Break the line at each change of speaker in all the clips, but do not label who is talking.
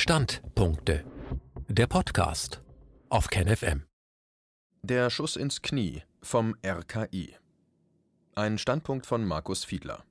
Standpunkte. Der Podcast auf KenFM.
Der Schuss ins Knie vom RKI. Ein Standpunkt von Markus Fiedler.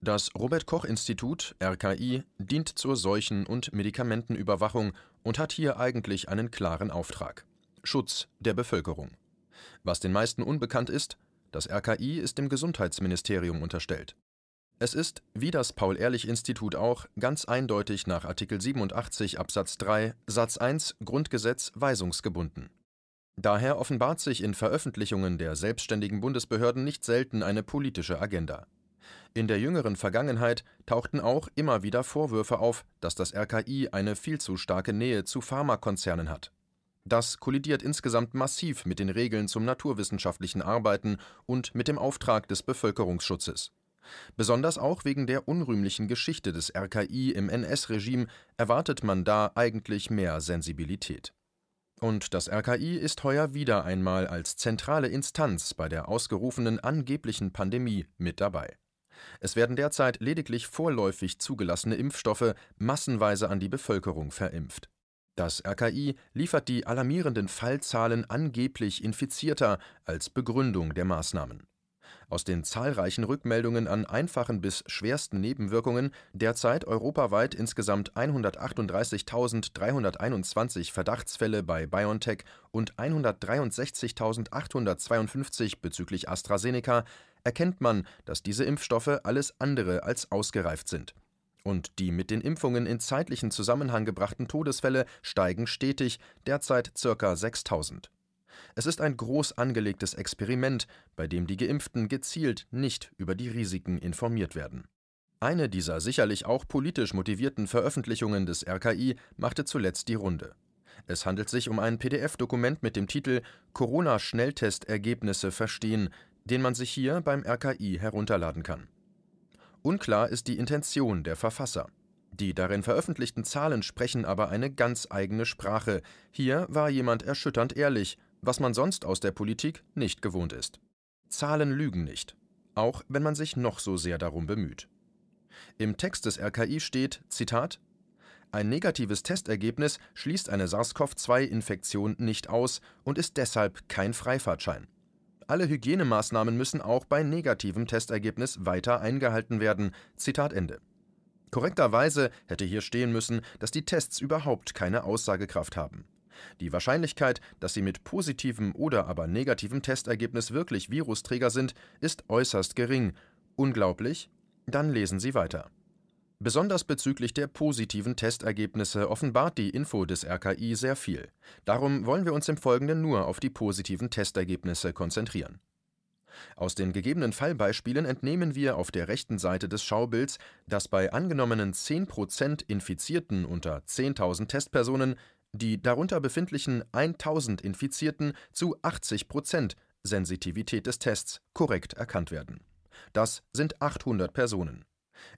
Das Robert Koch Institut RKI dient zur Seuchen- und Medikamentenüberwachung und hat hier eigentlich einen klaren Auftrag: Schutz der Bevölkerung. Was den meisten unbekannt ist, das RKI ist dem Gesundheitsministerium unterstellt. Es ist, wie das Paul-Ehrlich-Institut auch, ganz eindeutig nach Artikel 87 Absatz 3 Satz 1 Grundgesetz weisungsgebunden. Daher offenbart sich in Veröffentlichungen der selbstständigen Bundesbehörden nicht selten eine politische Agenda. In der jüngeren Vergangenheit tauchten auch immer wieder Vorwürfe auf, dass das RKI eine viel zu starke Nähe zu Pharmakonzernen hat. Das kollidiert insgesamt massiv mit den Regeln zum naturwissenschaftlichen Arbeiten und mit dem Auftrag des Bevölkerungsschutzes. Besonders auch wegen der unrühmlichen Geschichte des RKI im NS-Regime erwartet man da eigentlich mehr Sensibilität. Und das RKI ist heuer wieder einmal als zentrale Instanz bei der ausgerufenen angeblichen Pandemie mit dabei. Es werden derzeit lediglich vorläufig zugelassene Impfstoffe massenweise an die Bevölkerung verimpft. Das RKI liefert die alarmierenden Fallzahlen angeblich Infizierter als Begründung der Maßnahmen aus den zahlreichen Rückmeldungen an einfachen bis schwersten Nebenwirkungen, derzeit europaweit insgesamt 138.321 Verdachtsfälle bei BioNTech und 163.852 bezüglich AstraZeneca, erkennt man, dass diese Impfstoffe alles andere als ausgereift sind. Und die mit den Impfungen in zeitlichen Zusammenhang gebrachten Todesfälle steigen stetig, derzeit ca. 6000. Es ist ein groß angelegtes Experiment, bei dem die Geimpften gezielt nicht über die Risiken informiert werden. Eine dieser sicherlich auch politisch motivierten Veröffentlichungen des RKI machte zuletzt die Runde. Es handelt sich um ein PDF-Dokument mit dem Titel Corona-Schnelltestergebnisse verstehen, den man sich hier beim RKI herunterladen kann. Unklar ist die Intention der Verfasser. Die darin veröffentlichten Zahlen sprechen aber eine ganz eigene Sprache. Hier war jemand erschütternd ehrlich was man sonst aus der Politik nicht gewohnt ist. Zahlen lügen nicht, auch wenn man sich noch so sehr darum bemüht. Im Text des RKI steht, Zitat, ein negatives Testergebnis schließt eine SARS-CoV-2-Infektion nicht aus und ist deshalb kein Freifahrtschein. Alle Hygienemaßnahmen müssen auch bei negativem Testergebnis weiter eingehalten werden. Zitat Ende. Korrekterweise hätte hier stehen müssen, dass die Tests überhaupt keine Aussagekraft haben. Die Wahrscheinlichkeit, dass sie mit positivem oder aber negativem Testergebnis wirklich Virusträger sind, ist äußerst gering. Unglaublich? Dann lesen Sie weiter. Besonders bezüglich der positiven Testergebnisse offenbart die Info des RKI sehr viel. Darum wollen wir uns im Folgenden nur auf die positiven Testergebnisse konzentrieren. Aus den gegebenen Fallbeispielen entnehmen wir auf der rechten Seite des Schaubilds, dass bei angenommenen 10% Infizierten unter 10.000 Testpersonen die darunter befindlichen 1000 Infizierten zu 80 Prozent Sensitivität des Tests korrekt erkannt werden. Das sind 800 Personen.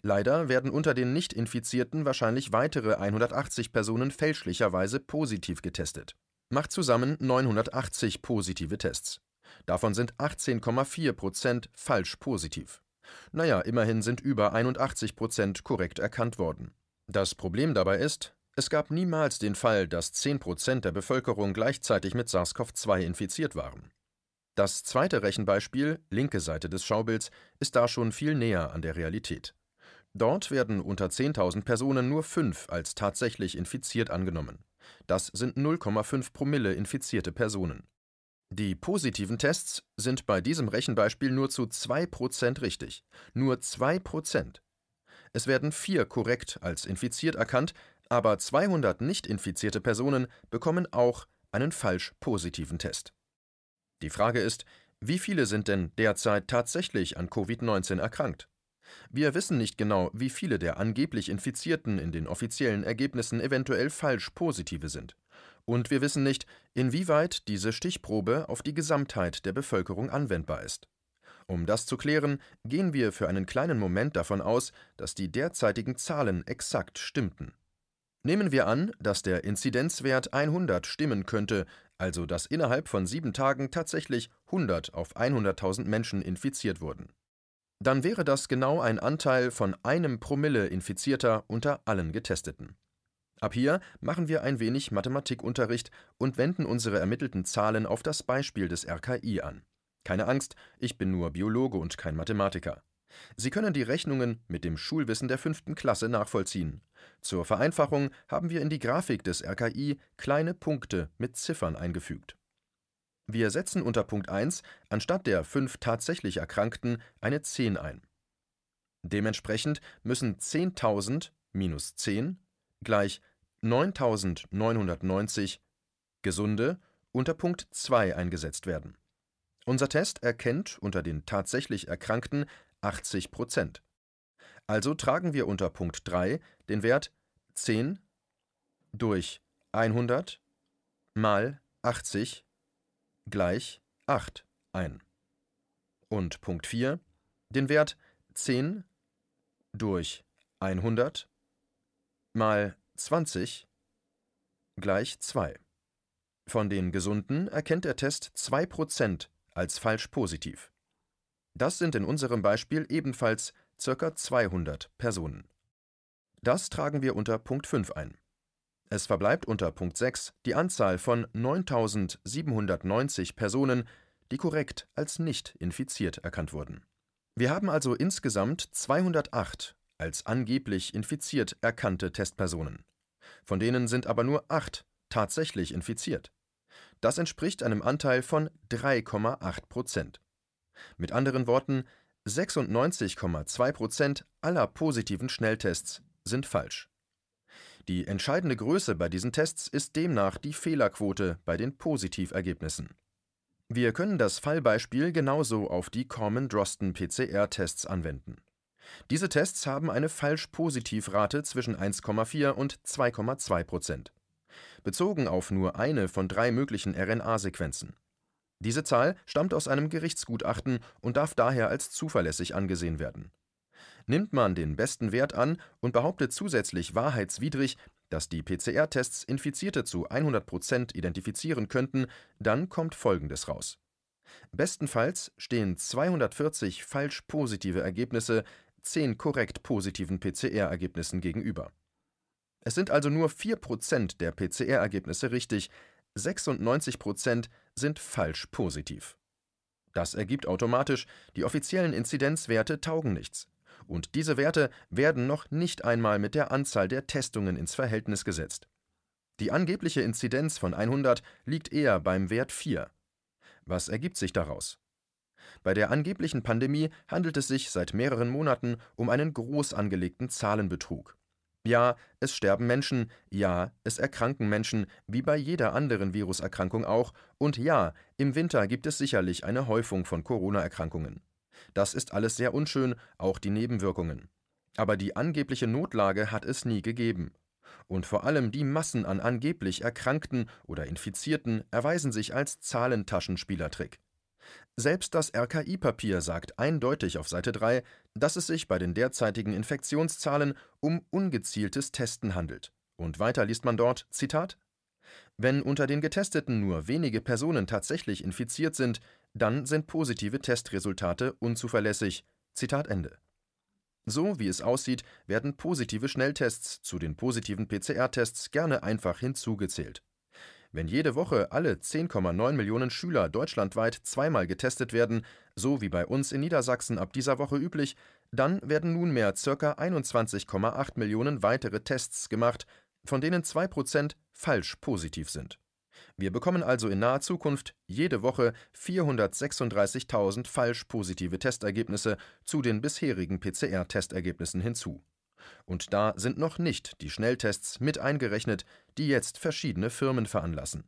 Leider werden unter den Nicht-Infizierten wahrscheinlich weitere 180 Personen fälschlicherweise positiv getestet. Macht zusammen 980 positive Tests. Davon sind 18,4 Prozent falsch positiv. Naja, immerhin sind über 81 Prozent korrekt erkannt worden. Das Problem dabei ist, es gab niemals den Fall, dass 10 Prozent der Bevölkerung gleichzeitig mit SARS-CoV-2 infiziert waren. Das zweite Rechenbeispiel, linke Seite des Schaubilds, ist da schon viel näher an der Realität. Dort werden unter 10.000 Personen nur fünf als tatsächlich infiziert angenommen. Das sind 0,5 Promille infizierte Personen. Die positiven Tests sind bei diesem Rechenbeispiel nur zu 2% richtig. Nur 2%. Es werden vier korrekt als infiziert erkannt, aber 200 nicht infizierte Personen bekommen auch einen falsch positiven Test. Die Frage ist, wie viele sind denn derzeit tatsächlich an Covid-19 erkrankt? Wir wissen nicht genau, wie viele der angeblich Infizierten in den offiziellen Ergebnissen eventuell falsch positive sind. Und wir wissen nicht, inwieweit diese Stichprobe auf die Gesamtheit der Bevölkerung anwendbar ist. Um das zu klären, gehen wir für einen kleinen Moment davon aus, dass die derzeitigen Zahlen exakt stimmten. Nehmen wir an, dass der Inzidenzwert 100 stimmen könnte, also dass innerhalb von sieben Tagen tatsächlich 100 auf 100.000 Menschen infiziert wurden. Dann wäre das genau ein Anteil von einem Promille Infizierter unter allen Getesteten. Ab hier machen wir ein wenig Mathematikunterricht und wenden unsere ermittelten Zahlen auf das Beispiel des RKI an. Keine Angst, ich bin nur Biologe und kein Mathematiker. Sie können die Rechnungen mit dem Schulwissen der fünften Klasse nachvollziehen. Zur Vereinfachung haben wir in die Grafik des RKI kleine Punkte mit Ziffern eingefügt. Wir setzen unter Punkt 1 anstatt der fünf tatsächlich Erkrankten eine 10 ein. Dementsprechend müssen 10.000 minus 10 gleich 9.990 Gesunde unter Punkt 2 eingesetzt werden. Unser Test erkennt unter den tatsächlich Erkrankten 80 Prozent. Also tragen wir unter Punkt 3 den Wert 10 durch 100 mal 80 gleich 8 ein. Und Punkt 4 den Wert 10 durch 100 mal 20 gleich 2. Von den Gesunden erkennt der Test 2% als falsch positiv. Das sind in unserem Beispiel ebenfalls ca. 200 Personen. Das tragen wir unter Punkt 5 ein. Es verbleibt unter Punkt 6 die Anzahl von 9790 Personen, die korrekt als nicht infiziert erkannt wurden. Wir haben also insgesamt 208 als angeblich infiziert erkannte Testpersonen. Von denen sind aber nur 8 tatsächlich infiziert. Das entspricht einem Anteil von 3,8 Prozent. Mit anderen Worten, 96,2 Prozent aller positiven Schnelltests sind falsch. Die entscheidende Größe bei diesen Tests ist demnach die Fehlerquote bei den Positivergebnissen. Wir können das Fallbeispiel genauso auf die Common-Drosten-PCR-Tests anwenden. Diese Tests haben eine Falsch-Positiv-Rate zwischen 1,4 und 2,2 Prozent. Bezogen auf nur eine von drei möglichen RNA-Sequenzen. Diese Zahl stammt aus einem Gerichtsgutachten und darf daher als zuverlässig angesehen werden. Nimmt man den besten Wert an und behauptet zusätzlich wahrheitswidrig, dass die PCR-Tests Infizierte zu 100 Prozent identifizieren könnten, dann kommt Folgendes raus. Bestenfalls stehen 240 falsch positive Ergebnisse 10 korrekt positiven PCR-Ergebnissen gegenüber. Es sind also nur 4% der PCR-Ergebnisse richtig, 96% sind falsch positiv. Das ergibt automatisch, die offiziellen Inzidenzwerte taugen nichts. Und diese Werte werden noch nicht einmal mit der Anzahl der Testungen ins Verhältnis gesetzt. Die angebliche Inzidenz von 100 liegt eher beim Wert 4. Was ergibt sich daraus? Bei der angeblichen Pandemie handelt es sich seit mehreren Monaten um einen groß angelegten Zahlenbetrug. Ja, es sterben Menschen, ja, es erkranken Menschen, wie bei jeder anderen Viruserkrankung auch, und ja, im Winter gibt es sicherlich eine Häufung von Corona-Erkrankungen. Das ist alles sehr unschön, auch die Nebenwirkungen. Aber die angebliche Notlage hat es nie gegeben. Und vor allem die Massen an angeblich Erkrankten oder Infizierten erweisen sich als Zahlentaschenspielertrick. Selbst das RKI-Papier sagt eindeutig auf Seite 3, dass es sich bei den derzeitigen Infektionszahlen um ungezieltes Testen handelt. Und weiter liest man dort, Zitat, wenn unter den Getesteten nur wenige Personen tatsächlich infiziert sind, dann sind positive Testresultate unzuverlässig. Zitat Ende. So wie es aussieht, werden positive Schnelltests zu den positiven PCR-Tests gerne einfach hinzugezählt. Wenn jede Woche alle 10,9 Millionen Schüler deutschlandweit zweimal getestet werden, so wie bei uns in Niedersachsen ab dieser Woche üblich, dann werden nunmehr ca. 21,8 Millionen weitere Tests gemacht, von denen 2% falsch positiv sind. Wir bekommen also in naher Zukunft jede Woche 436.000 falsch positive Testergebnisse zu den bisherigen PCR-Testergebnissen hinzu. Und da sind noch nicht die Schnelltests mit eingerechnet, die jetzt verschiedene Firmen veranlassen.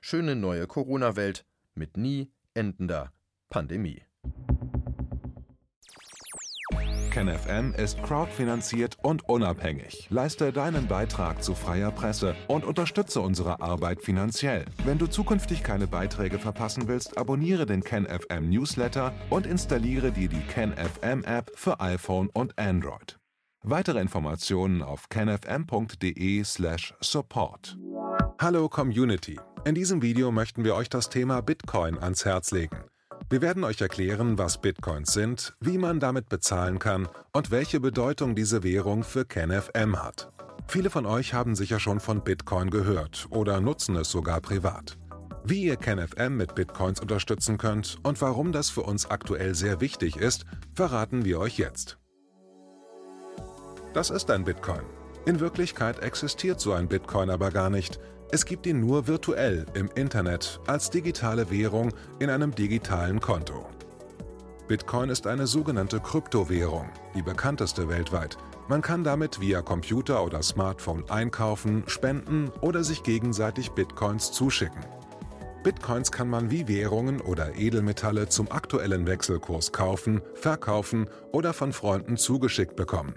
Schöne neue Corona-Welt mit nie endender Pandemie.
KenFM ist crowdfinanziert und unabhängig. Leiste deinen Beitrag zu freier Presse und unterstütze unsere Arbeit finanziell. Wenn du zukünftig keine Beiträge verpassen willst, abonniere den KenFM Newsletter und installiere dir die KenFM App für iPhone und Android. Weitere Informationen auf canfm.de/support. Hallo Community. In diesem Video möchten wir euch das Thema Bitcoin ans Herz legen. Wir werden euch erklären, was Bitcoins sind, wie man damit bezahlen kann und welche Bedeutung diese Währung für KenFM hat. Viele von euch haben sicher schon von Bitcoin gehört oder nutzen es sogar privat. Wie ihr KenFM mit Bitcoins unterstützen könnt und warum das für uns aktuell sehr wichtig ist, verraten wir euch jetzt. Das ist ein Bitcoin. In Wirklichkeit existiert so ein Bitcoin aber gar nicht. Es gibt ihn nur virtuell im Internet als digitale Währung in einem digitalen Konto. Bitcoin ist eine sogenannte Kryptowährung, die bekannteste weltweit. Man kann damit via Computer oder Smartphone einkaufen, spenden oder sich gegenseitig Bitcoins zuschicken. Bitcoins kann man wie Währungen oder Edelmetalle zum aktuellen Wechselkurs kaufen, verkaufen oder von Freunden zugeschickt bekommen.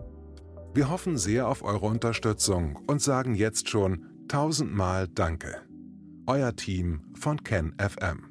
Wir hoffen sehr auf eure Unterstützung und sagen jetzt schon tausendmal Danke. Euer Team von KenFM.